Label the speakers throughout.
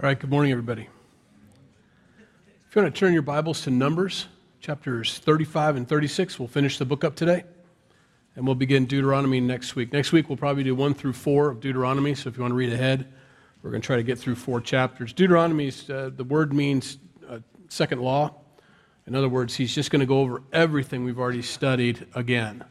Speaker 1: All right, good morning, everybody. If you want to turn your Bibles to Numbers, chapters 35 and 36, we'll finish the book up today. And we'll begin Deuteronomy next week. Next week, we'll probably do 1 through 4 of Deuteronomy. So if you want to read ahead, we're going to try to get through four chapters. Deuteronomy, uh, the word means uh, second law. In other words, he's just going to go over everything we've already studied again.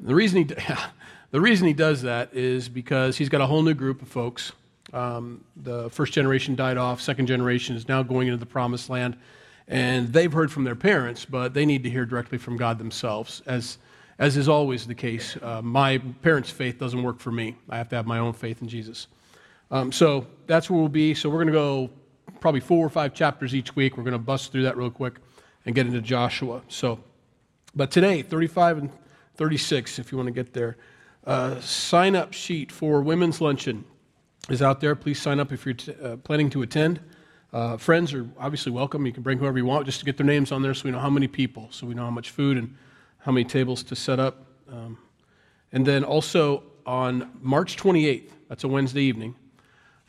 Speaker 1: The reason he, the reason he does that is because he's got a whole new group of folks um, the first generation died off, second generation is now going into the promised land. And they've heard from their parents, but they need to hear directly from God themselves, as, as is always the case. Uh, my parents' faith doesn't work for me. I have to have my own faith in Jesus. Um, so that's where we'll be. So we're going to go probably four or five chapters each week. We're going to bust through that real quick and get into Joshua. So, but today, 35 and 36, if you want to get there, uh, sign up sheet for women's luncheon is out there. Please sign up if you're t- uh, planning to attend. Uh, friends are obviously welcome. You can bring whoever you want just to get their names on there so we know how many people, so we know how much food and how many tables to set up. Um, and then also on March 28th, that's a Wednesday evening,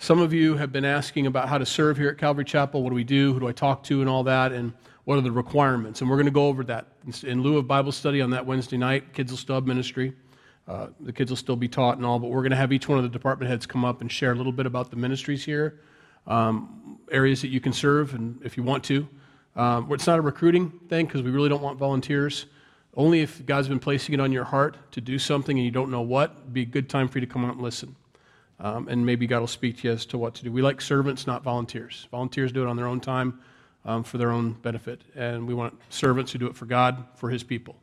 Speaker 1: some of you have been asking about how to serve here at Calvary Chapel. What do we do? Who do I talk to? And all that. And what are the requirements? And we're going to go over that. In lieu of Bible study on that Wednesday night, Kids will have ministry. Uh, the kids will still be taught and all, but we're going to have each one of the department heads come up and share a little bit about the ministries here, um, areas that you can serve, and if you want to. Um, it's not a recruiting thing because we really don't want volunteers. Only if God's been placing it on your heart to do something and you don't know what, be a good time for you to come out and listen. Um, and maybe God will speak to you as to what to do. We like servants, not volunteers. Volunteers do it on their own time um, for their own benefit, and we want servants who do it for God, for His people.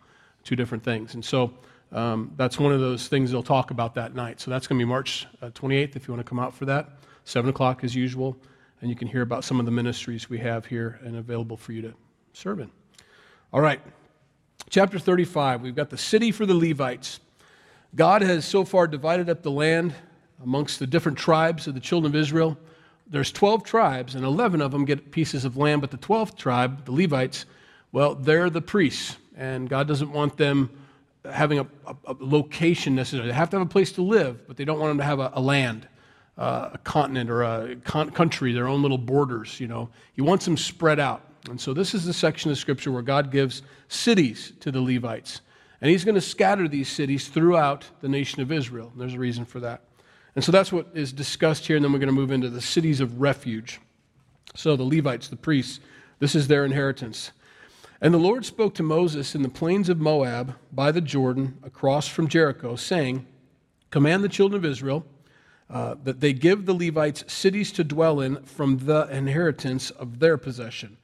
Speaker 1: Two different things. And so, um, that's one of those things they'll talk about that night. So that's going to be March uh, 28th if you want to come out for that. 7 o'clock as usual. And you can hear about some of the ministries we have here and available for you to serve in. All right. Chapter 35, we've got the city for the Levites. God has so far divided up the land amongst the different tribes of the children of Israel. There's 12 tribes, and 11 of them get pieces of land, but the 12th tribe, the Levites, well, they're the priests, and God doesn't want them having a, a, a, location necessarily. They have to have a place to live, but they don't want them to have a, a land, uh, a continent, or a con- country, their own little borders. You know, He wants them spread out. And so this is the section of Scripture where God gives cities to the Levites. And He's going to scatter these cities throughout the nation of Israel. And there's a reason for that. And so that's what is discussed here. And then we're going to move into the cities of refuge. So the Levites, the priests, this is their inheritance. And the Lord spoke to Moses in the plains of Moab by the Jordan across from Jericho, saying, Command the children of Israel uh, that they give the Levites cities to dwell in from the inheritance of their possession.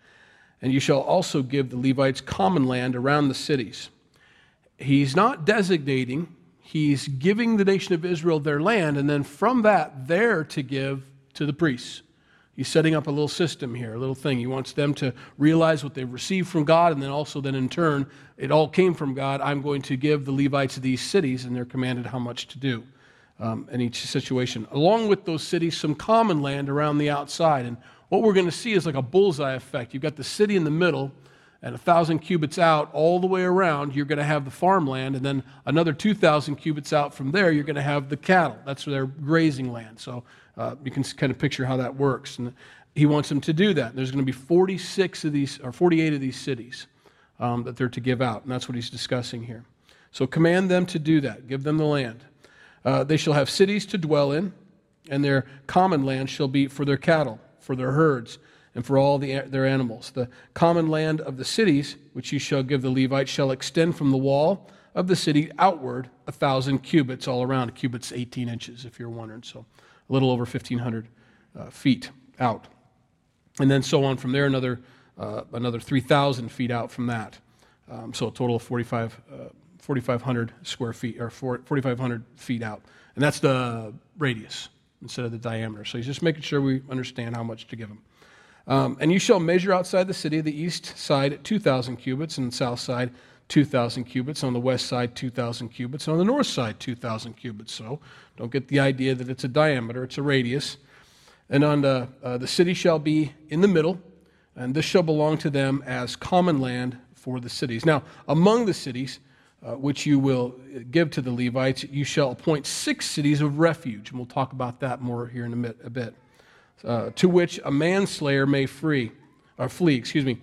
Speaker 1: And you shall also give the Levites common land around the cities. He's not designating, he's giving the nation of Israel their land, and then from that, they're to give to the priests. He's setting up a little system here, a little thing. He wants them to realize what they've received from God, and then also, then in turn, it all came from God. I'm going to give the Levites these cities, and they're commanded how much to do um, in each situation. Along with those cities, some common land around the outside. And what we're going to see is like a bullseye effect. You've got the city in the middle, and a thousand cubits out all the way around, you're going to have the farmland, and then another 2,000 cubits out from there, you're going to have the cattle. That's their grazing land. So uh, you can kind of picture how that works. And he wants them to do that. There's going to be 46 of these, or 48 of these cities um, that they're to give out, and that's what he's discussing here. So command them to do that. Give them the land. Uh, they shall have cities to dwell in, and their common land shall be for their cattle, for their herds, and for all the, their animals. The common land of the cities, which you shall give the Levites, shall extend from the wall of the city outward a thousand cubits all around. A cubit's 18 inches, if you're wondering. So a little over 1,500 uh, feet out. And then so on from there, another, uh, another 3,000 feet out from that. Um, so a total of 45, uh, 4,500 square feet, or 4,500 feet out. And that's the radius instead of the diameter. So he's just making sure we understand how much to give him. Um, and you shall measure outside the city, the east side 2,000 cubits, and the south side 2,000 cubits, on the west side 2,000 cubits, on the north side 2,000 cubits. So don't get the idea that it's a diameter, it's a radius. And on the, uh, the city shall be in the middle, and this shall belong to them as common land for the cities. Now, among the cities, uh, which you will give to the Levites, you shall appoint six cities of refuge. And we'll talk about that more here in a bit. Uh, to which a manslayer may free, or flee, excuse me.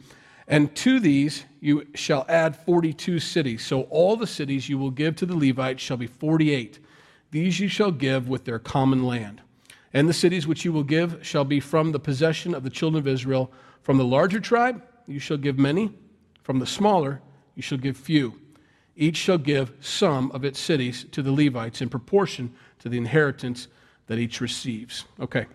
Speaker 1: And to these you shall add 42 cities. So all the cities you will give to the Levites shall be 48. These you shall give with their common land. And the cities which you will give shall be from the possession of the children of Israel. From the larger tribe you shall give many, from the smaller you shall give few. Each shall give some of its cities to the Levites in proportion to the inheritance that each receives. Okay.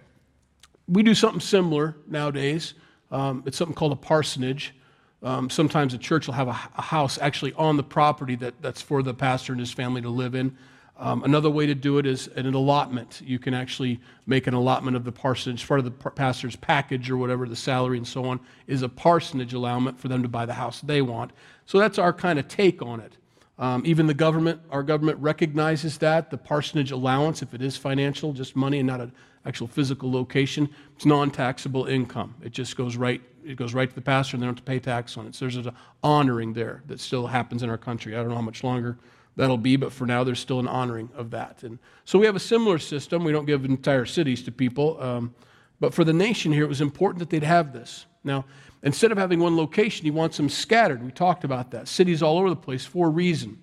Speaker 1: We do something similar nowadays. Um, it's something called a parsonage. Um, sometimes a church will have a, a, house actually on the property that, that's for the pastor and his family to live in. Um, another way to do it is an allotment. You can actually make an allotment of the parsonage. Part of the pastor's package or whatever, the salary and so on, is a parsonage allowance for them to buy the house they want. So that's our kind of take on it. Um, even the government, our government recognizes that. The parsonage allowance, if it is financial, just money and not an actual physical location, it's non taxable income. It just goes right it goes right to the pastor and they don't have to pay tax on it. So there's an honoring there that still happens in our country. I don't know how much longer that'll be, but for now there's still an honoring of that. And so we have a similar system. We don't give entire cities to people, um, but for the nation here, it was important that they'd have this. Now, instead of having one location, he wants them scattered. We talked about that. Cities all over the place for a reason.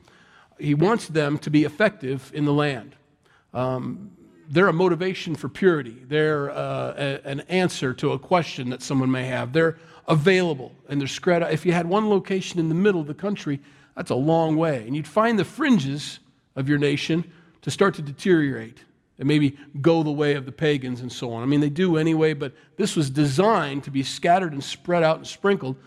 Speaker 1: He wants them to be effective in the land. Um, they're a motivation for purity. They're uh, a, an answer to a question that someone may have. They're available and they're spread out. If you had one location in the middle of the country, that's a long way. And you'd find the fringes of your nation to start to deteriorate and maybe go the way of the pagans and so on. I mean, they do anyway, but this was designed to be scattered and spread out and sprinkled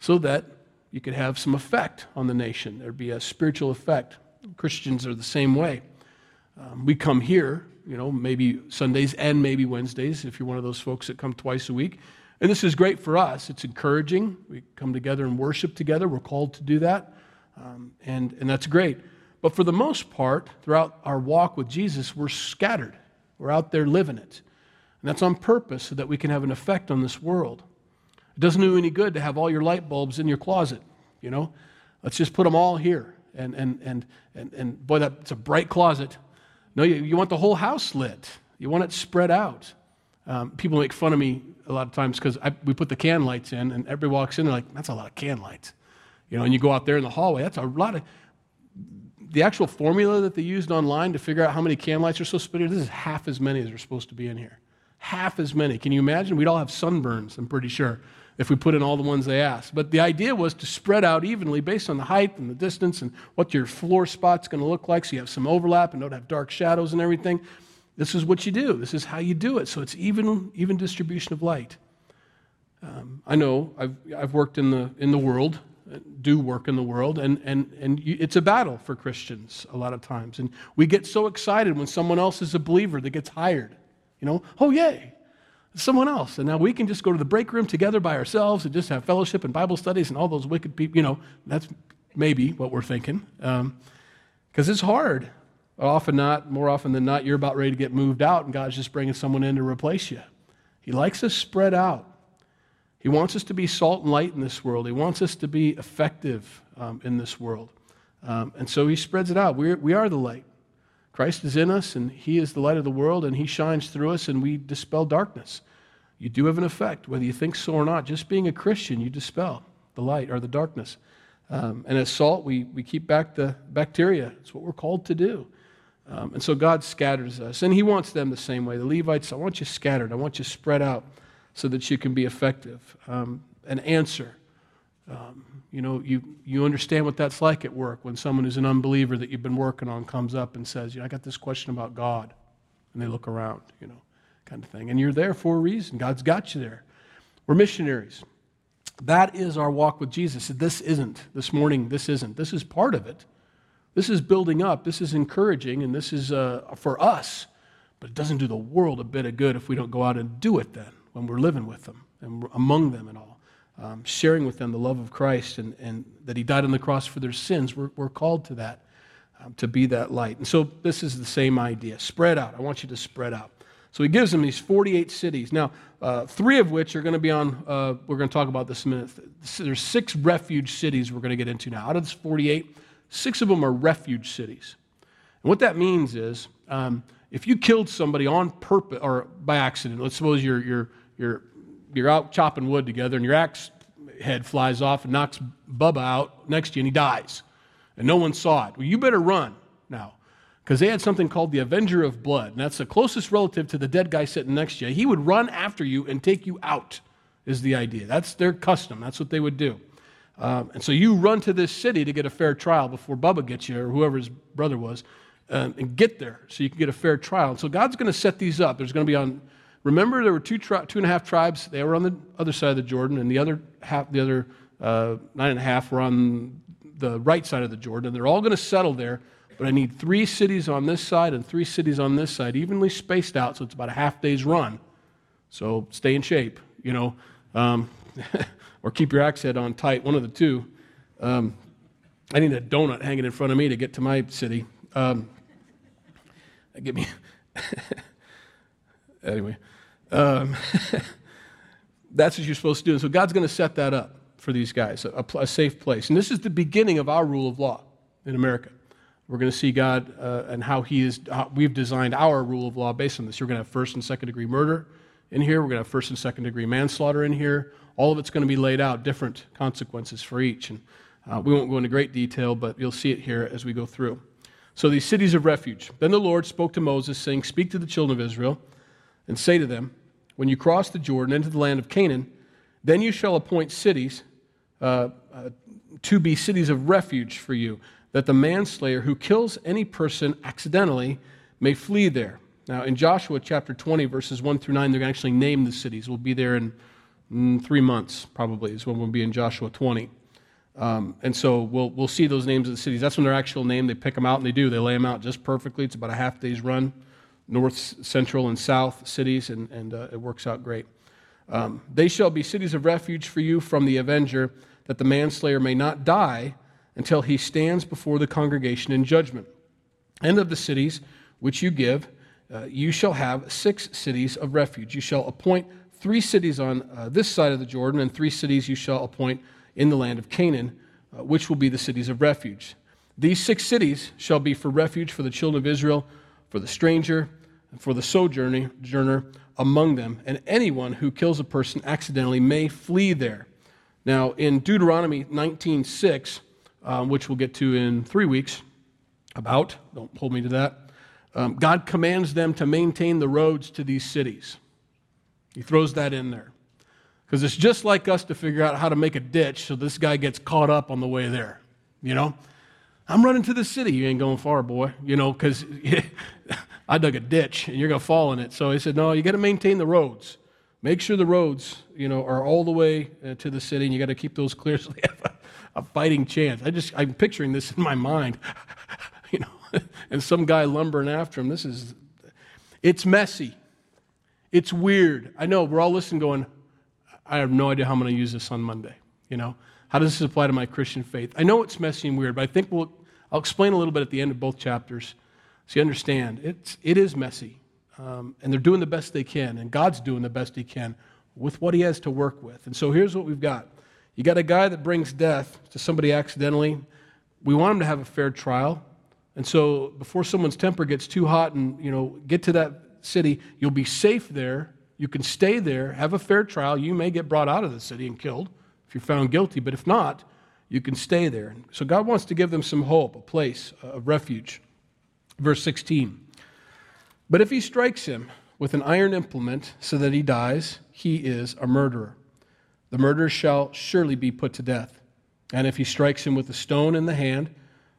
Speaker 1: so that you could have some effect on the nation. There'd be a spiritual effect. Christians are the same way. Um, we come here you know, maybe Sundays and maybe Wednesdays if you're one of those folks that come twice a week. And this is great for us. It's encouraging. We come together and worship together. We're called to do that. Um, and, and that's great. But for the most part, throughout our walk with Jesus, we're scattered. We're out there living it. And that's on purpose so that we can have an effect on this world. It doesn't do any good to have all your light bulbs in your closet, you know? Let's just put them all here. And, and, and, and, and boy, that's a bright closet. No, you, you want the whole house lit. You want it spread out. Um, people make fun of me a lot of times because we put the can lights in, and everybody walks in, they're like, that's a lot of can lights. You know, and you go out there in the hallway, that's a lot of. The actual formula that they used online to figure out how many can lights are supposed to be this is half as many as are supposed to be in here. Half as many. Can you imagine? We'd all have sunburns, I'm pretty sure if we put in all the ones they asked. But the idea was to spread out evenly based on the height and the distance and what your floor spot's going to look like so you have some overlap and don't have dark shadows and everything. This is what you do. This is how you do it. So it's even, even distribution of light. Um, I know I've, I've worked in the, in the world, do work in the world, and, and, and it's a battle for Christians a lot of times. And we get so excited when someone else is a believer that gets hired. You know, oh, yay, someone else. And now we can just go to the break room together by ourselves and just have fellowship and Bible studies and all those wicked people. You know, that's maybe what we're thinking. Because um, it's hard. Often not, more often than not, you're about ready to get moved out and God's just bringing someone in to replace you. He likes us spread out. He wants us to be salt and light in this world. He wants us to be effective um, in this world. Um, and so he spreads it out. We're, we are the light. Christ is in us, and He is the light of the world, and He shines through us, and we dispel darkness. You do have an effect, whether you think so or not. Just being a Christian, you dispel the light or the darkness. Um, and as salt, we, we keep back the bacteria. It's what we're called to do. Um, and so God scatters us, and He wants them the same way. The Levites, I want you scattered, I want you spread out so that you can be effective. Um, an answer. Um, you know, you, you understand what that's like at work when someone who's an unbeliever that you've been working on comes up and says, you know, I got this question about God. And they look around, you know, kind of thing. And you're there for a reason. God's got you there. We're missionaries. That is our walk with Jesus. This isn't. This morning, this isn't. This is part of it. This is building up. This is encouraging, and this is uh, for us. But it doesn't do the world a bit of good if we don't go out and do it then when we're living with them and among them and all um, sharing with them the love of Christ and, and that He died on the cross for their sins. We're, we're called to that, um, to be that light. And so this is the same idea spread out. I want you to spread out. So He gives them these 48 cities. Now, uh, three of which are going to be on, uh, we're going to talk about this in a minute. There's six refuge cities we're going to get into now. Out of this 48, six of them are refuge cities. And what that means is, um, if you killed somebody on purpose or by accident, let's suppose you're, you're, you're, you're out chopping wood together and your axe head flies off and knocks Bubba out next to you and he dies, and no one saw it. Well, you better run now because they had something called the Avenger of Blood, and that's the closest relative to the dead guy sitting next to you. He would run after you and take you out, is the idea. That's their custom, that's what they would do. Um, and so you run to this city to get a fair trial before Bubba gets you, or whoever his brother was, um, and get there so you can get a fair trial. And so God's going to set these up. There's going to be on, remember, there were two, tri- two and a half tribes. They were on the other side of the Jordan, and the other half, the other uh, nine and a half were on the right side of the Jordan. They're all going to settle there. But I need three cities on this side and three cities on this side, evenly spaced out, so it's about a half day's run. So stay in shape, you know. Um, or keep your axe head on tight, one of the two. Um, I need a donut hanging in front of me to get to my city. Um, give me. anyway, um, that's what you're supposed to do. So God's going to set that up for these guys, a, a, safe place. And this is the beginning of our rule of law in America. We're going to see God uh, and how He is. How we've designed our rule of law based on this. You're going to have first and second degree murder in here. We're going to have first and second degree manslaughter in here. All of it's going to be laid out, different consequences for each. And uh, we won't go into great detail, but you'll see it here as we go through. So, these cities of refuge. Then the Lord spoke to Moses, saying, Speak to the children of Israel, and say to them, When you cross the Jordan into the land of Canaan, then you shall appoint cities uh, uh, to be cities of refuge for you, that the manslayer who kills any person accidentally may flee there. Now, in Joshua chapter 20, verses 1 through 9, they're going to actually name the cities. We'll be there in three months, probably, is when we'll be in Joshua 20. Um, and so we'll, we'll see those names of the cities. That's when their actual name, they pick them out, and they do. They lay them out just perfectly. It's about a half day's run, north, central, and south cities, and, and uh, it works out great. Um, they shall be cities of refuge for you from the avenger, that the manslayer may not die until he stands before the congregation in judgment. And of the cities which you give, uh, you shall have six cities of refuge. You shall appoint three cities on uh, this side of the Jordan, and three cities you shall appoint in the land of Canaan, uh, which will be the cities of refuge. These six cities shall be for refuge for the children of Israel, for the stranger, for the sojourner among them, and anyone who kills a person accidentally may flee there. Now, in Deuteronomy 19:6, um, which we'll get to in three weeks, about don't hold me to that. Um, God commands them to maintain the roads to these cities. He throws that in there. Because it's just like us to figure out how to make a ditch so this guy gets caught up on the way there. You know? I'm running to the city. You ain't going far, boy. You know, because I dug a ditch and you're going to fall in it. So he said, No, you got to maintain the roads. Make sure the roads, you know, are all the way uh, to the city and you got to keep those clear so they have a, a fighting chance. I just, I'm picturing this in my mind, you know, and some guy lumbering after him. This is, it's messy. It's weird. I know we're all listening going, I have no idea how I'm going to use this on Monday. You know, how does this apply to my Christian faith? I know it's messy and weird, but I think we'll, I'll explain a little bit at the end of both chapters so you understand. It's, it is messy, um, and they're doing the best they can, and God's doing the best He can with what He has to work with. And so here's what we've got you got a guy that brings death to somebody accidentally. We want him to have a fair trial. And so before someone's temper gets too hot and, you know, get to that city, you'll be safe there you can stay there, have a fair trial. You may get brought out of the city and killed if you're found guilty, but if not, you can stay there. So God wants to give them some hope, a place of refuge. Verse 16. But if he strikes him with an iron implement so that he dies, he is a murderer. The murderer shall surely be put to death. And if he strikes him with a stone in the hand,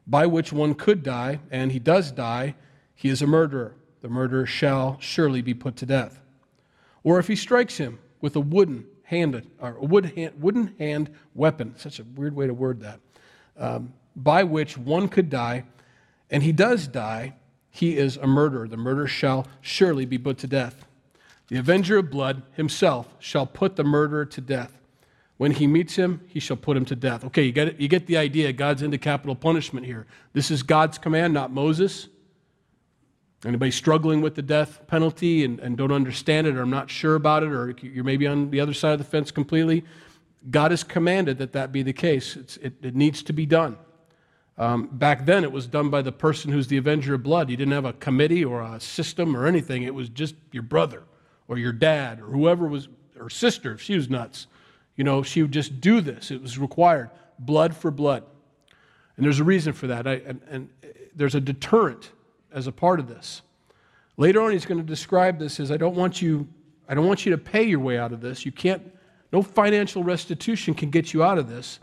Speaker 1: by which one could die, and he does die, he is a murderer. The murderer shall surely be put to death or if he strikes him with a wooden handed or a wood hand, wooden hand weapon, such a weird way to word that, um, by which one could die, and he does die, he is a murderer. The murderer shall surely be put to death. The avenger of blood himself shall put the murderer to death. When he meets him, he shall put him to death. Okay, you get, you get the idea. God's into capital punishment here. This is God's command, not Moses. Anybody struggling with the death penalty and, and don't understand it or I'm not sure about it or you're maybe on the other side of the fence completely? God has commanded that that be the case. It, it, needs to be done. Um, back then, it was done by the person who's the avenger of blood. You didn't have a committee or a system or anything. It was just your brother or your dad or whoever was, or sister. If she was nuts. You know, she would just do this. It was required blood for blood. And there's a reason for that. I, and, and there's a deterrent as a part of this. Later on, he's going to describe this as I don't want you, I don't want you to pay your way out of this. You can't, no financial restitution can get you out of this.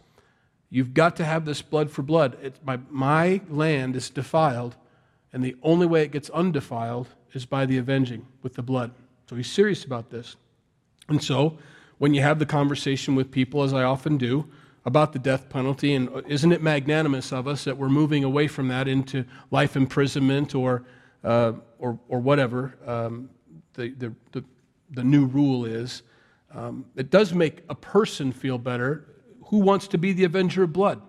Speaker 1: You've got to have this blood for blood. It's my, my land is defiled, and the only way it gets undefiled is by the avenging with the blood. So he's serious about this. And so, when you have the conversation with people, as I often do, about the death penalty, and isn't it magnanimous of us that we're moving away from that into life imprisonment or, uh, or, or whatever um, the, the, the, the, new rule is? Um, it does make a person feel better who wants to be the avenger of blood?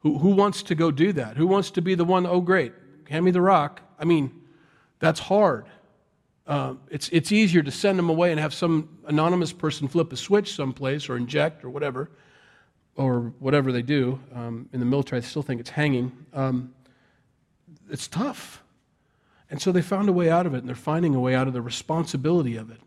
Speaker 1: Who, who wants to go do that? Who wants to be the one, oh, great, hand me the rock? I mean, that's hard. Uh, it's, it's easier to send them away and have some anonymous person flip a switch someplace or inject or whatever, or whatever they do. Um, in the military, I still think it's hanging. Um, it's tough. And so they found a way out of it, and they're finding a way out of the responsibility of it.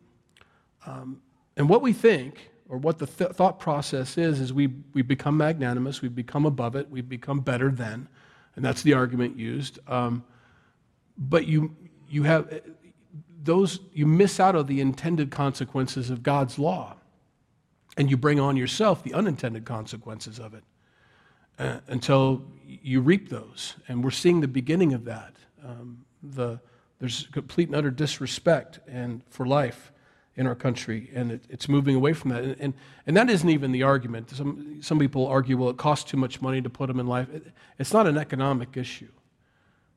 Speaker 1: Um, and what we think or what the th- thought process is, is we, we become magnanimous, we become above it, we become better than, and that's the argument used. Um, but you, you have those, you miss out of the intended consequences of God's law, and you bring on yourself the unintended consequences of it uh, until you reap those. And we're seeing the beginning of that. Um, the, there's complete and utter disrespect and for life in our country, and it, it's moving away from that. And, and, and, that isn't even the argument. Some, some people argue, well, it costs too much money to put them in life. It, it's not an economic issue.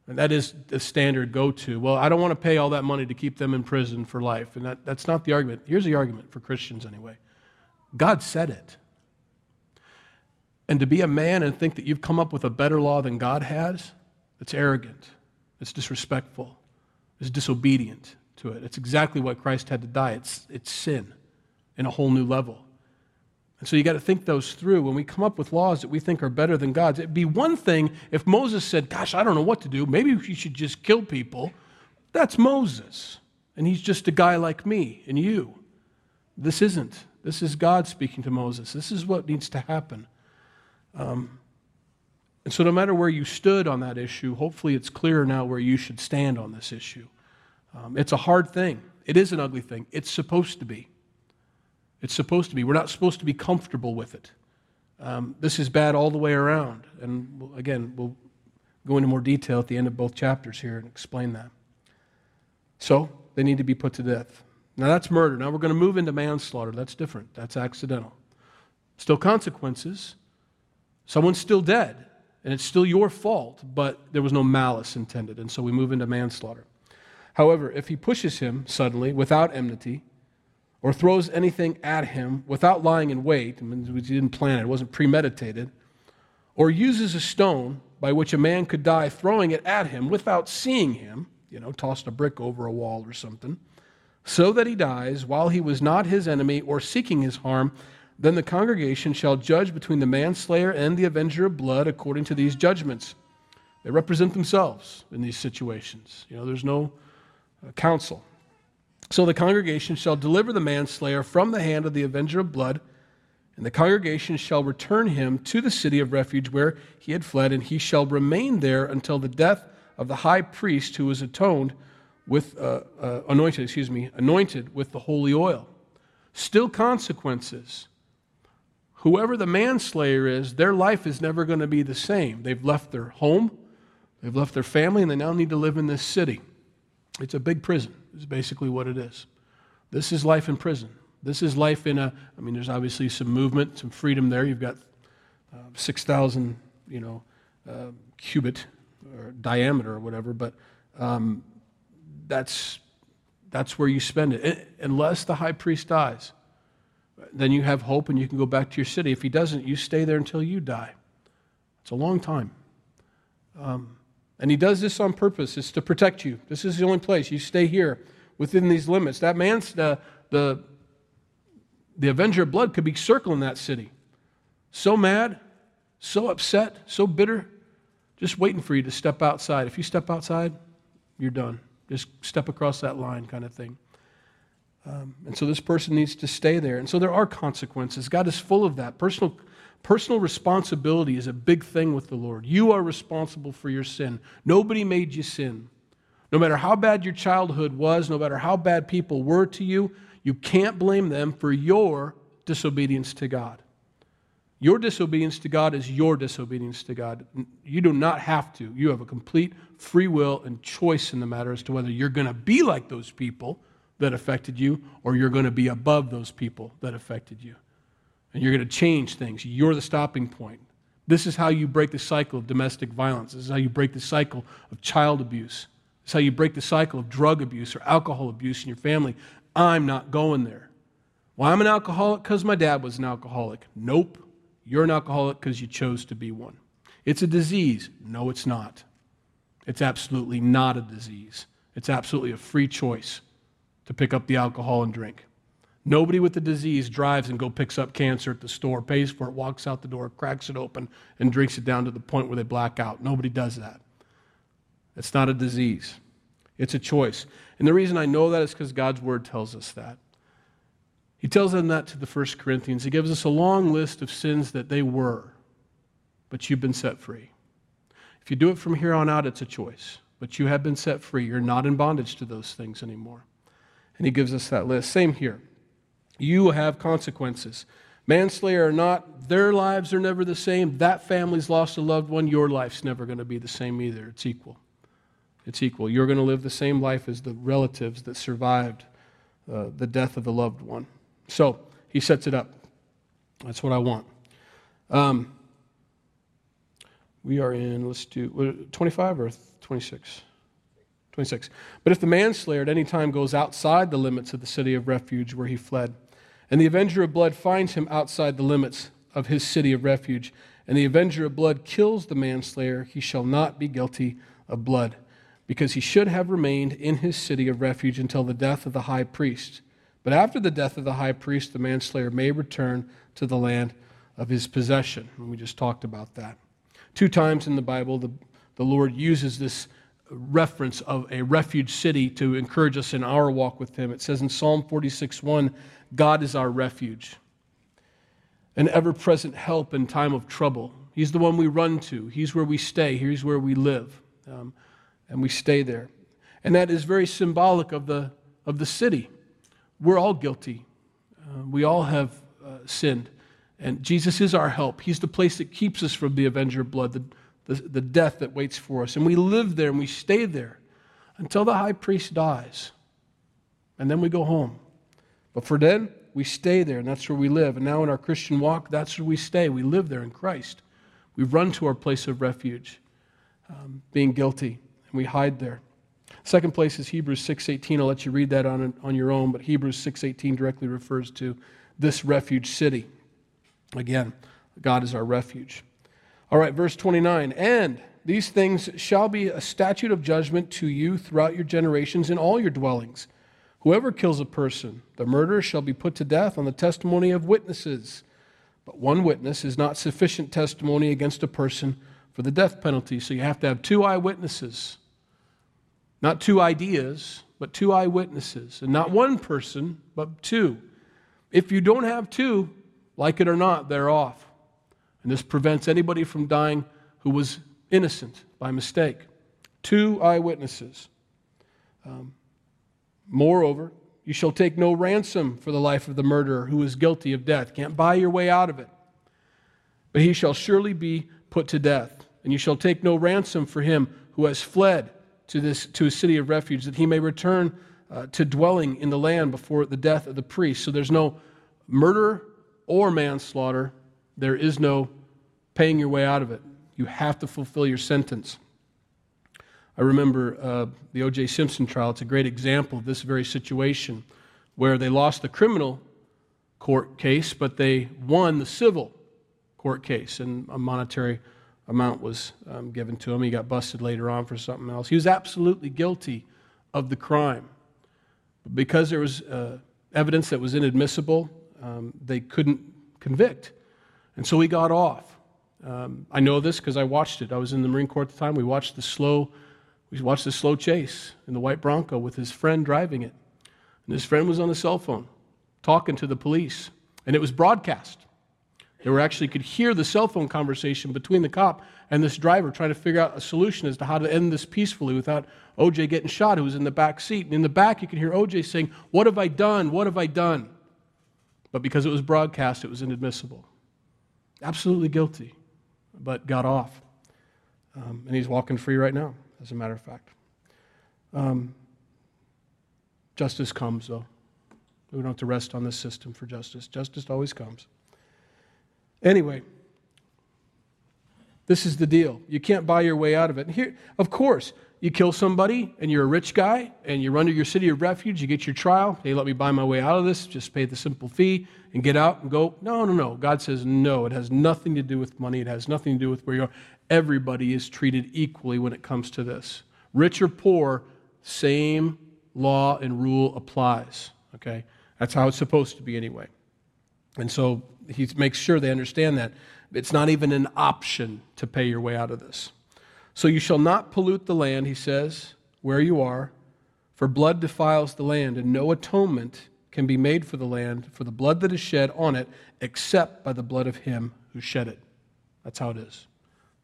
Speaker 1: And that is the standard go to. Well, I don't want to pay all that money to keep them in prison for life. And that, that's not the argument. Here's the argument for Christians, anyway God said it. And to be a man and think that you've come up with a better law than God has, it's arrogant, it's disrespectful, it's disobedient to it. It's exactly what Christ had to die. It's, it's sin in a whole new level. And so you got to think those through. When we come up with laws that we think are better than God's, it'd be one thing if Moses said, Gosh, I don't know what to do. Maybe you should just kill people. That's Moses. And he's just a guy like me and you. This isn't. This is God speaking to Moses. This is what needs to happen. Um, and so, no matter where you stood on that issue, hopefully it's clear now where you should stand on this issue. Um, it's a hard thing. It is an ugly thing. It's supposed to be. It's supposed to be. We're not supposed to be comfortable with it. Um, this is bad all the way around. And again, we'll go into more detail at the end of both chapters here and explain that. So, they need to be put to death. Now, that's murder. Now, we're going to move into manslaughter. That's different. That's accidental. Still consequences. Someone's still dead, and it's still your fault, but there was no malice intended. And so we move into manslaughter. However, if he pushes him suddenly without enmity, or throws anything at him without lying in wait, mean, he didn't plan it, it wasn't premeditated, or uses a stone by which a man could die throwing it at him without seeing him, you know, tossed a brick over a wall or something, so that he dies while he was not his enemy or seeking his harm, then the congregation shall judge between the manslayer and the avenger of blood according to these judgments. They represent themselves in these situations. You know, there's no counsel. So the congregation shall deliver the manslayer from the hand of the avenger of blood, and the congregation shall return him to the city of refuge where he had fled, and he shall remain there until the death of the high priest who was atoned with uh, uh, anointed, excuse me, anointed with the holy oil. Still consequences. Whoever the manslayer is, their life is never going to be the same. They've left their home, they've left their family, and they now need to live in this city. It's a big prison, is basically what it is. This is life in prison. This is life in a, I mean, there's obviously some movement, some freedom there. You've got uh, 6,000, you know, uh, cubit or diameter or whatever, but um, that's, that's where you spend it. Unless the high priest dies, then you have hope and you can go back to your city. If he doesn't, you stay there until you die. It's a long time. Um, and he does this on purpose. It's to protect you. This is the only place. You stay here within these limits. That man's, uh, the, the Avenger of Blood could be circling that city. So mad, so upset, so bitter just waiting for you to step outside. If you step outside, you're done. Just step across that line, kind of thing. Um, and so this person needs to stay there. And so there are consequences. God is full of that. Personal, personal responsibility is a big thing with the Lord. You are responsible for your sin. Nobody made you sin. No matter how bad your childhood was, no matter how bad people were to you, you can't blame them for your disobedience to God. Your disobedience to God is your disobedience to God. You do not have to. You have a complete free will and choice in the matter as to whether you're going to be like those people that affected you or you're going to be above those people that affected you. And you're going to change things. You're the stopping point. This is how you break the cycle of domestic violence. This is how you break the cycle of child abuse. This is how you break the cycle of drug abuse or alcohol abuse in your family. I'm not going there. Well, I'm an alcoholic because my dad was an alcoholic. Nope. You're an alcoholic because you chose to be one. It's a disease. No, it's not. It's absolutely not a disease. It's absolutely a free choice to pick up the alcohol and drink. Nobody with the disease drives and go picks up cancer at the store, pays for it, walks out the door, cracks it open, and drinks it down to the point where they black out. Nobody does that. It's not a disease. It's a choice. And the reason I know that is because God's word tells us that. He tells them that to the First Corinthians. He gives us a long list of sins that they were, but you've been set free. If you do it from here on out, it's a choice, but you have been set free. You're not in bondage to those things anymore. And he gives us that list. Same here. You have consequences. Manslayer or not, their lives are never the same. That family's lost a loved one. Your life's never going to be the same either. It's equal. It's equal. You're going to live the same life as the relatives that survived uh, the death of the loved one. So he sets it up. That's what I want. Um, we are in, let's do 25 or 26? 26. But if the manslayer at any time goes outside the limits of the city of refuge where he fled, and the avenger of blood finds him outside the limits of his city of refuge, and the avenger of blood kills the manslayer, he shall not be guilty of blood, because he should have remained in his city of refuge until the death of the high priest. But after the death of the high priest, the manslayer may return to the land of his possession. And we just talked about that. Two times in the Bible, the, the Lord uses this reference of a refuge city to encourage us in our walk with Him. It says in Psalm 46 1, God is our refuge, an ever present help in time of trouble. He's the one we run to, He's where we stay, He's where we live, um, and we stay there. And that is very symbolic of the, of the city. We're all guilty. Uh, we all have uh, sinned. And Jesus is our help. He's the place that keeps us from the avenger of blood, the, the, the death that waits for us. And we live there and we stay there until the high priest dies. And then we go home. But for then, we stay there, and that's where we live. And now in our Christian walk, that's where we stay. We live there in Christ. We run to our place of refuge, um, being guilty, and we hide there. Second place is Hebrews 6:18. I'll let you read that on, on your own, but Hebrews 6:18 directly refers to this refuge city. Again, God is our refuge. All right, verse 29. And these things shall be a statute of judgment to you throughout your generations in all your dwellings. Whoever kills a person, the murderer shall be put to death on the testimony of witnesses. But one witness is not sufficient testimony against a person for the death penalty. So you have to have two eyewitnesses. Not two ideas, but two eyewitnesses. And not one person, but two. If you don't have two, like it or not, they're off. And this prevents anybody from dying who was innocent by mistake. Two eyewitnesses. Um, moreover, you shall take no ransom for the life of the murderer who is guilty of death. Can't buy your way out of it. But he shall surely be put to death. And you shall take no ransom for him who has fled to, this, to a city of refuge, that he may return uh, to dwelling in the land before the death of the priest. So there's no murder or manslaughter. There is no paying your way out of it. You have to fulfill your sentence. I remember uh, the O.J. Simpson trial. It's a great example of this very situation where they lost the criminal court case, but they won the civil court case and a monetary amount was um, given to him. He got busted later on for something else. He was absolutely guilty of the crime. But because there was uh, evidence that was inadmissible, um, they couldn't convict. And so he got off. Um, I know this because I watched it. I was in the Marine Corps at the time. We watched the slow, we watched the slow chase in the white Bronco with his friend driving it, and his friend was on the cell phone talking to the police, and it was broadcast. They were actually could hear the cell phone conversation between the cop and this driver trying to figure out a solution as to how to end this peacefully without OJ getting shot, who was in the back seat. And in the back, you could hear OJ saying, What have I done? What have I done? But because it was broadcast, it was inadmissible. Absolutely guilty, but got off. Um, and he's walking free right now, as a matter of fact. Um, justice comes, though. We don't have to rest on the system for justice. Justice always comes. Anyway, this is the deal. You can't buy your way out of it. And here, of course, you kill somebody and you're a rich guy and you run to your city of refuge, you get your trial. Hey, let me buy my way out of this. Just pay the simple fee and get out and go. No, no, no. God says no. It has nothing to do with money, it has nothing to do with where you are. Everybody is treated equally when it comes to this. Rich or poor, same law and rule applies. Okay? That's how it's supposed to be anyway. And so he makes sure they understand that. It's not even an option to pay your way out of this. So you shall not pollute the land, he says, where you are, for blood defiles the land, and no atonement can be made for the land for the blood that is shed on it, except by the blood of him who shed it. That's how it is.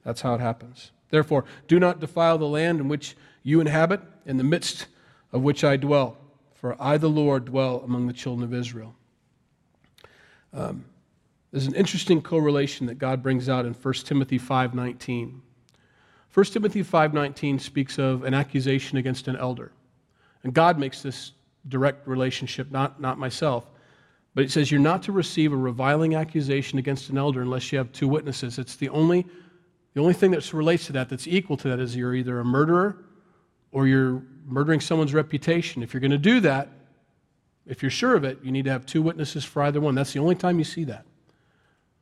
Speaker 1: That's how it happens. Therefore, do not defile the land in which you inhabit, in the midst of which I dwell, for I, the Lord, dwell among the children of Israel. Um, there's an interesting correlation that God brings out in 1 Timothy 5:19. 1 Timothy 5:19 speaks of an accusation against an elder. And God makes this direct relationship, not, not myself. But it says you're not to receive a reviling accusation against an elder unless you have two witnesses. It's the only, the only thing that relates to that that's equal to that is you're either a murderer or you're murdering someone's reputation. If you're going to do that, if you're sure of it, you need to have two witnesses for either one. That's the only time you see that.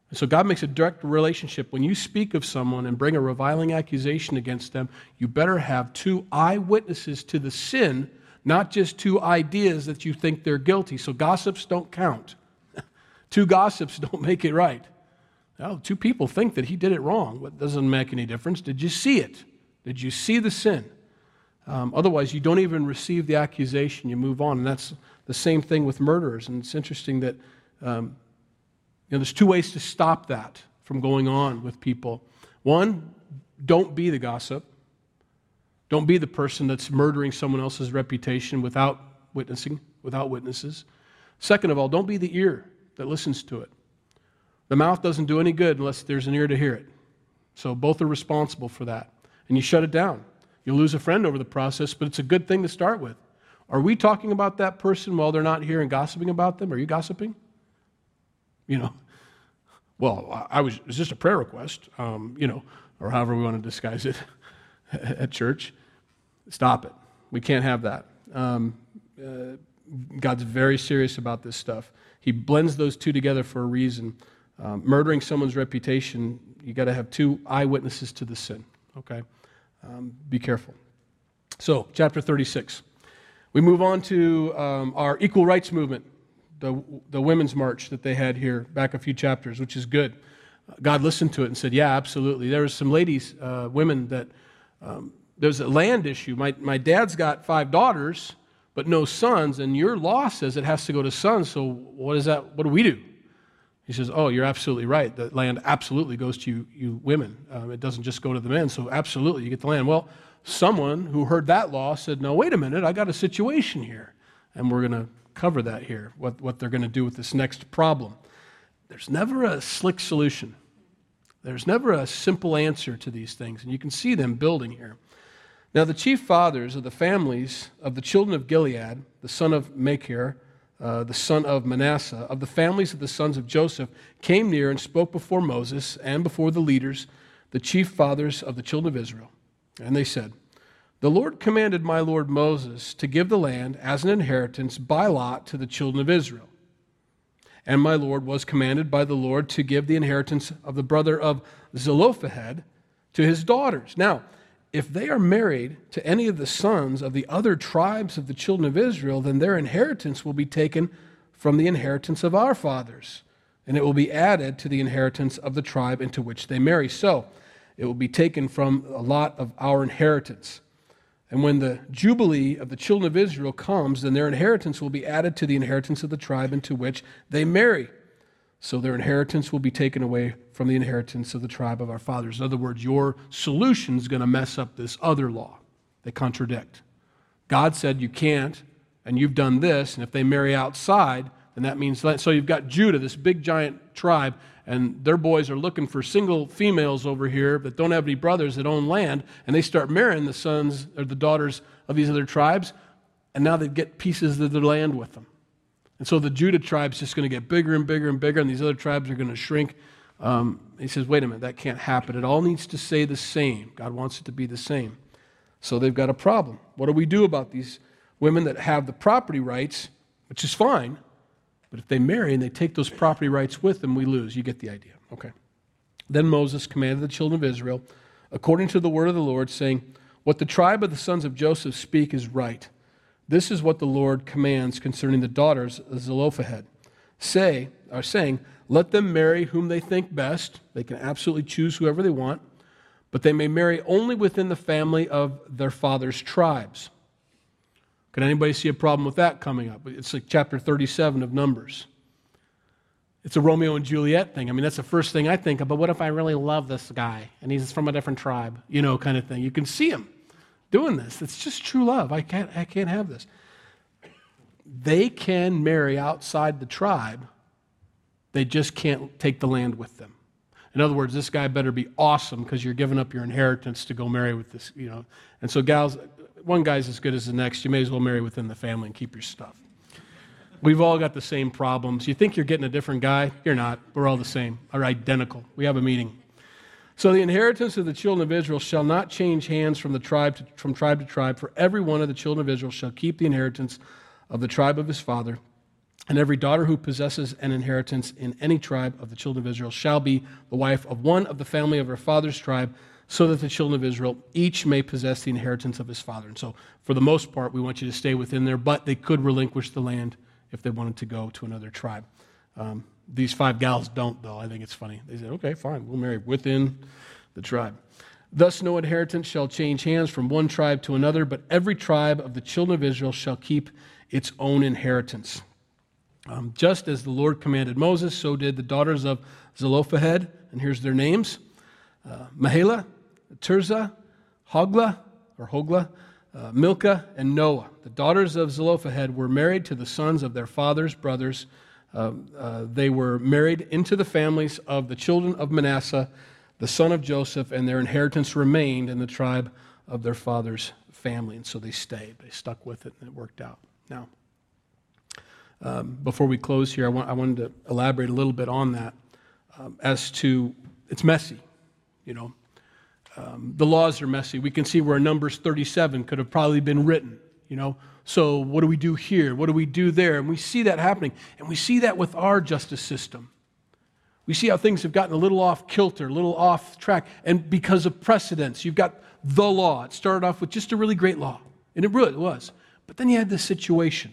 Speaker 1: And so God makes a direct relationship. When you speak of someone and bring a reviling accusation against them, you better have two eyewitnesses to the sin, not just two ideas that you think they're guilty. So gossips don't count. two gossips don't make it right. Well, two people think that he did it wrong. It doesn't make any difference. Did you see it? Did you see the sin? Um, otherwise, you don't even receive the accusation. You move on. And that's the same thing with murderers. And it's interesting that um, know, there's two ways to stop that from going on with people. One, don't be the gossip. Don't be the person that's murdering someone else's reputation without witnessing, without witnesses. Second of all, don't be the ear that listens to it. The mouth doesn't do any good unless there's an ear to hear it. So both are responsible for that. And you shut it down. You lose a friend over the process, but it's a good thing to start with. Are we talking about that person while they're not here and gossiping about them? Are you gossiping? You know, well, I was, it was just a prayer request, um, you know, or however we want to disguise it at church. Stop it. We can't have that. Um, uh, God's very serious about this stuff. He blends those two together for a reason. Um, murdering someone's reputation, you got to have two eyewitnesses to the sin. Okay, um, be careful. So, chapter 36. We move on to um, our equal rights movement the, the women's march that they had here back a few chapters, which is good. God listened to it and said, Yeah, absolutely. There was some ladies, uh, women that um, there's a land issue. My, my dad's got five daughters, but no sons, and your law says it has to go to sons. So what is that? What do we do? He says, Oh, you're absolutely right. The land absolutely goes to you, you women. Um, it doesn't just go to the men. So absolutely, you get the land. Well, someone who heard that law said, No, wait a minute. I got a situation here, and we're going to cover that here, what, what they're going to do with this next problem. There's never a slick solution. There's never a simple answer to these things, and you can see them building here. Now, the chief fathers of the families of the children of Gilead, the son of Machir, uh, the son of Manasseh, of the families of the sons of Joseph, came near and spoke before Moses and before the leaders, the chief fathers of the children of Israel. And they said, the Lord commanded my Lord Moses to give the land as an inheritance by lot to the children of Israel. And my Lord was commanded by the Lord to give the inheritance of the brother of Zelophehad to his daughters. Now, if they are married to any of the sons of the other tribes of the children of Israel, then their inheritance will be taken from the inheritance of our fathers. and it will be added to the inheritance of the tribe into which they marry. So it will be taken from a lot of our inheritance. And when the jubilee of the children of Israel comes, then their inheritance will be added to the inheritance of the tribe into which they marry. So their inheritance will be taken away from the inheritance of the tribe of our fathers. In other words, your solution is going to mess up this other law. They contradict. God said you can't, and you've done this, and if they marry outside, then that means so you've got Judah, this big giant tribe, and their boys are looking for single females over here that don't have any brothers that own land, and they start marrying the sons or the daughters of these other tribes, and now they get pieces of their land with them. And so the Judah tribe's just going to get bigger and bigger and bigger, and these other tribes are going to shrink. Um, he says, wait a minute, that can't happen. It all needs to stay the same. God wants it to be the same. So they've got a problem. What do we do about these women that have the property rights, which is fine, but if they marry and they take those property rights with them, we lose. You get the idea. Okay. Then Moses commanded the children of Israel, according to the word of the Lord, saying, What the tribe of the sons of Joseph speak is right. This is what the Lord commands concerning the daughters of Zelophehad. Say, are saying, let them marry whom they think best. They can absolutely choose whoever they want, but they may marry only within the family of their father's tribes. Can anybody see a problem with that coming up? It's like chapter 37 of Numbers. It's a Romeo and Juliet thing. I mean, that's the first thing I think of. But what if I really love this guy and he's from a different tribe? You know, kind of thing. You can see him doing this. It's just true love. I can't, I can't have this. They can marry outside the tribe, they just can't take the land with them. In other words, this guy better be awesome because you're giving up your inheritance to go marry with this, you know. And so, gals, one guy's as good as the next. You may as well marry within the family and keep your stuff. We've all got the same problems. You think you're getting a different guy? You're not. We're all the same, We're identical. We have a meeting. So the inheritance of the children of Israel shall not change hands from the tribe to, from tribe to tribe, for every one of the children of Israel shall keep the inheritance of the tribe of his father. And every daughter who possesses an inheritance in any tribe of the children of Israel shall be the wife of one of the family of her father's tribe, so that the children of Israel each may possess the inheritance of his father. And so, for the most part, we want you to stay within there, but they could relinquish the land if they wanted to go to another tribe. Um, these five gals don't, though. I think it's funny. They said, okay, fine, we'll marry within the tribe. Thus, no inheritance shall change hands from one tribe to another, but every tribe of the children of Israel shall keep its own inheritance. Um, just as the Lord commanded Moses, so did the daughters of Zelophehad, and here's their names uh, Mahlah, Tirzah, Hoglah, or Hoglah, uh, Milcah, and Noah. The daughters of Zelophehad were married to the sons of their father's brothers. Uh, uh, they were married into the families of the children of Manasseh, the son of Joseph, and their inheritance remained in the tribe of their father's family. And so they stayed. They stuck with it, and it worked out. Now, um, before we close here, I, want, I, wanted to elaborate a little bit on that um, as to it's messy, you know. Um, the laws are messy. We can see where Numbers 37 could have probably been written, you know. So, what do we do here? What do we do there? And we see that happening. And we see that with our justice system. We see how things have gotten a little off kilter, a little off track. And because of precedents, you've got the law. It started off with just a really great law, and it really was. But then you had this situation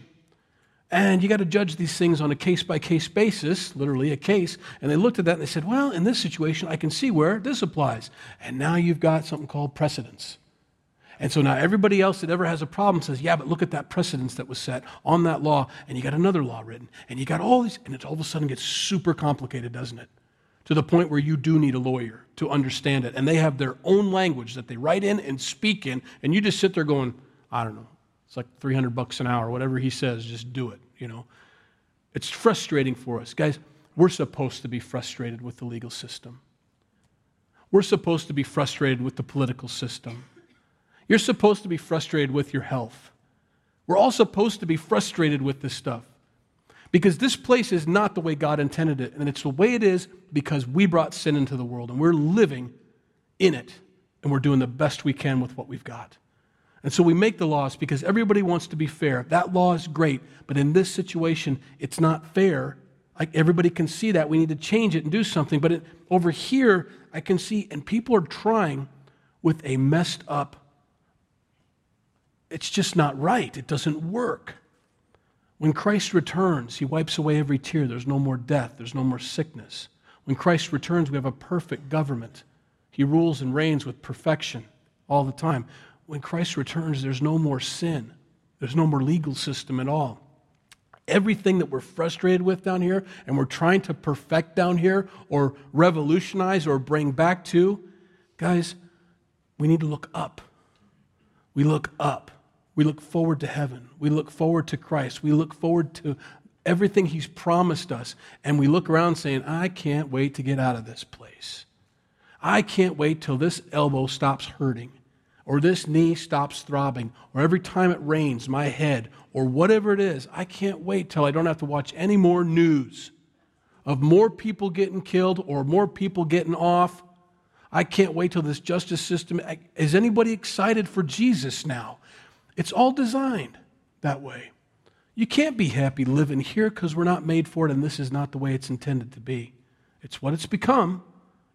Speaker 1: and you got to judge these things on a case by case basis, literally a case. And they looked at that and they said, well, in this situation, I can see where this applies. And now you've got something called precedence. And so now everybody else that ever has a problem says, yeah, but look at that precedence that was set on that law. And you got another law written. And you got all these, and it all of a sudden gets super complicated, doesn't it? To the point where you do need a lawyer to understand it. And they have their own language that they write in and speak in. And you just sit there going, I don't know, it's like 300 bucks an hour, whatever he says, just do it, you know. It's frustrating for us. Guys, we're supposed to be frustrated with the legal system. We're supposed to be frustrated with the political system. You're supposed to be frustrated with your health. We're all supposed to be frustrated with this stuff because this place is not the way God intended it. And it's the way it is because we brought sin into the world and we're living in it and we're doing the best we can with what we've got. And so we make the laws because everybody wants to be fair. That law is great, but in this situation, it's not fair. Like everybody can see that. We need to change it and do something. But it, over here, I can see, and people are trying with a messed up, it's just not right. It doesn't work. When Christ returns, he wipes away every tear. There's no more death, there's no more sickness. When Christ returns, we have a perfect government. He rules and reigns with perfection all the time. When Christ returns, there's no more sin, there's no more legal system at all. Everything that we're frustrated with down here and we're trying to perfect down here or revolutionize or bring back to, guys, we need to look up. We look up. We look forward to heaven. We look forward to Christ. We look forward to everything He's promised us. And we look around saying, I can't wait to get out of this place. I can't wait till this elbow stops hurting, or this knee stops throbbing, or every time it rains, my head, or whatever it is. I can't wait till I don't have to watch any more news of more people getting killed or more people getting off. I can't wait till this justice system. Is anybody excited for Jesus now? It's all designed that way. You can't be happy living here because we're not made for it and this is not the way it's intended to be. It's what it's become,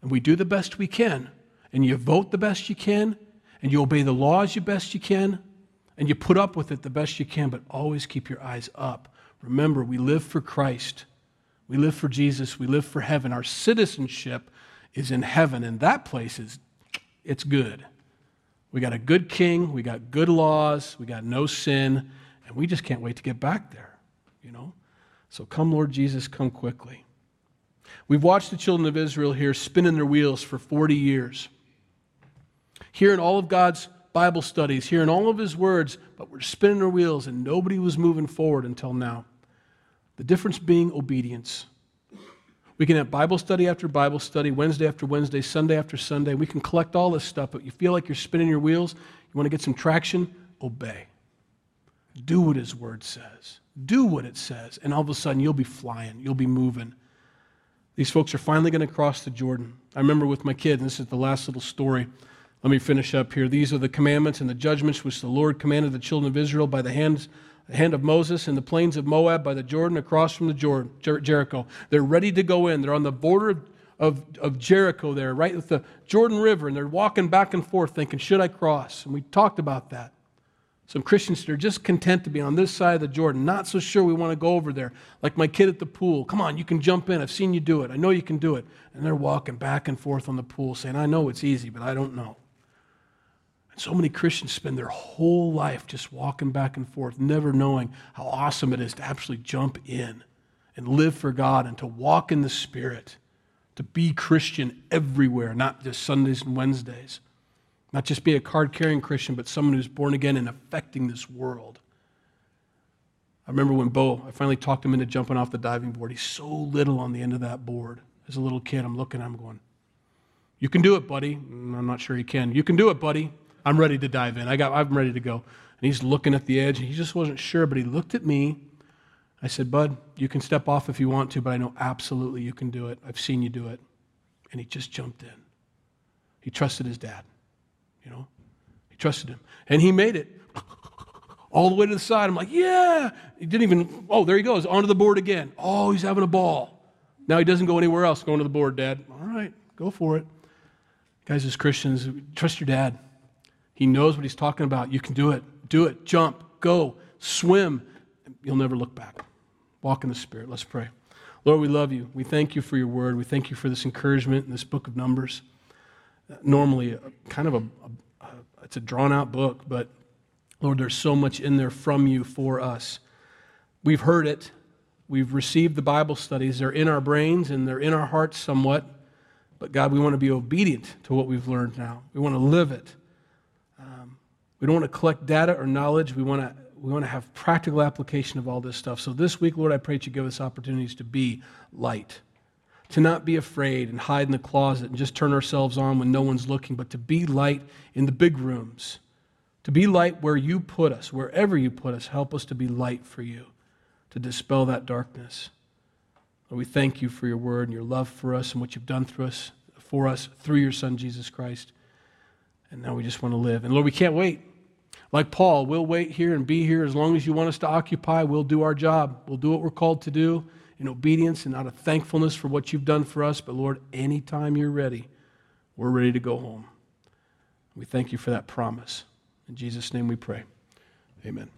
Speaker 1: and we do the best we can. And you vote the best you can, and you obey the laws the best you can, and you put up with it the best you can, but always keep your eyes up. Remember, we live for Christ. We live for Jesus. We live for heaven. Our citizenship is in heaven, and that place is it's good. We got a good king, we got good laws, we got no sin, and we just can't wait to get back there, you know? So come, Lord Jesus, come quickly. We've watched the children of Israel here spinning their wheels for 40 years. Here in all of God's Bible studies, hearing all of His words, but we're spinning our wheels and nobody was moving forward until now. The difference being obedience. We can have Bible study after Bible study, Wednesday after Wednesday, Sunday after Sunday. We can collect all this stuff, but you feel like you're spinning your wheels, you want to get some traction, obey. Do what His Word says. Do what it says, and all of a sudden you'll be flying, you'll be moving. These folks are finally going to cross the Jordan. I remember with my kids, and this is the last little story. Let me finish up here. These are the commandments and the judgments which the Lord commanded the children of Israel by the hands the hand of Moses in the plains of Moab by the Jordan across from the Jordan, Jer- Jericho. They're ready to go in. They're on the border of, of, of Jericho there, right with the Jordan River, and they're walking back and forth thinking, should I cross? And we talked about that. Some Christians are just content to be on this side of the Jordan, not so sure we want to go over there. Like my kid at the pool. Come on, you can jump in. I've seen you do it. I know you can do it. And they're walking back and forth on the pool saying, I know it's easy, but I don't know. So many Christians spend their whole life just walking back and forth, never knowing how awesome it is to actually jump in and live for God and to walk in the Spirit, to be Christian everywhere, not just Sundays and Wednesdays. Not just be a card carrying Christian, but someone who's born again and affecting this world. I remember when Bo, I finally talked him into jumping off the diving board. He's so little on the end of that board. As a little kid, I'm looking him going, You can do it, buddy. Mm, I'm not sure he can. You can do it, buddy. I'm ready to dive in. I got, I'm ready to go. And he's looking at the edge. He just wasn't sure, but he looked at me. I said, Bud, you can step off if you want to, but I know absolutely you can do it. I've seen you do it. And he just jumped in. He trusted his dad, you know? He trusted him. And he made it all the way to the side. I'm like, yeah. He didn't even, oh, there he goes, onto the board again. Oh, he's having a ball. Now he doesn't go anywhere else, going to the board, Dad. All right, go for it. Guys, as Christians, trust your dad. He knows what he's talking about. You can do it. Do it. Jump. Go. Swim. You'll never look back. Walk in the Spirit. Let's pray. Lord, we love you. We thank you for your word. We thank you for this encouragement in this book of Numbers. Normally, kind of a, a, it's a drawn out book, but Lord, there's so much in there from you for us. We've heard it. We've received the Bible studies. They're in our brains and they're in our hearts somewhat. But God, we want to be obedient to what we've learned now. We want to live it. We don't want to collect data or knowledge. We want to, we want to have practical application of all this stuff. So this week, Lord, I pray that you give us opportunities to be light, to not be afraid and hide in the closet and just turn ourselves on when no one's looking, but to be light in the big rooms, to be light where you put us, wherever you put us. Help us to be light for you, to dispel that darkness. Lord, we thank you for your word and your love for us and what you've done through us, for us through your Son, Jesus Christ. And now we just want to live. And Lord, we can't wait. Like Paul, we'll wait here and be here as long as you want us to occupy. We'll do our job. We'll do what we're called to do in obedience and out of thankfulness for what you've done for us. But Lord, anytime you're ready, we're ready to go home. We thank you for that promise. In Jesus' name we pray. Amen.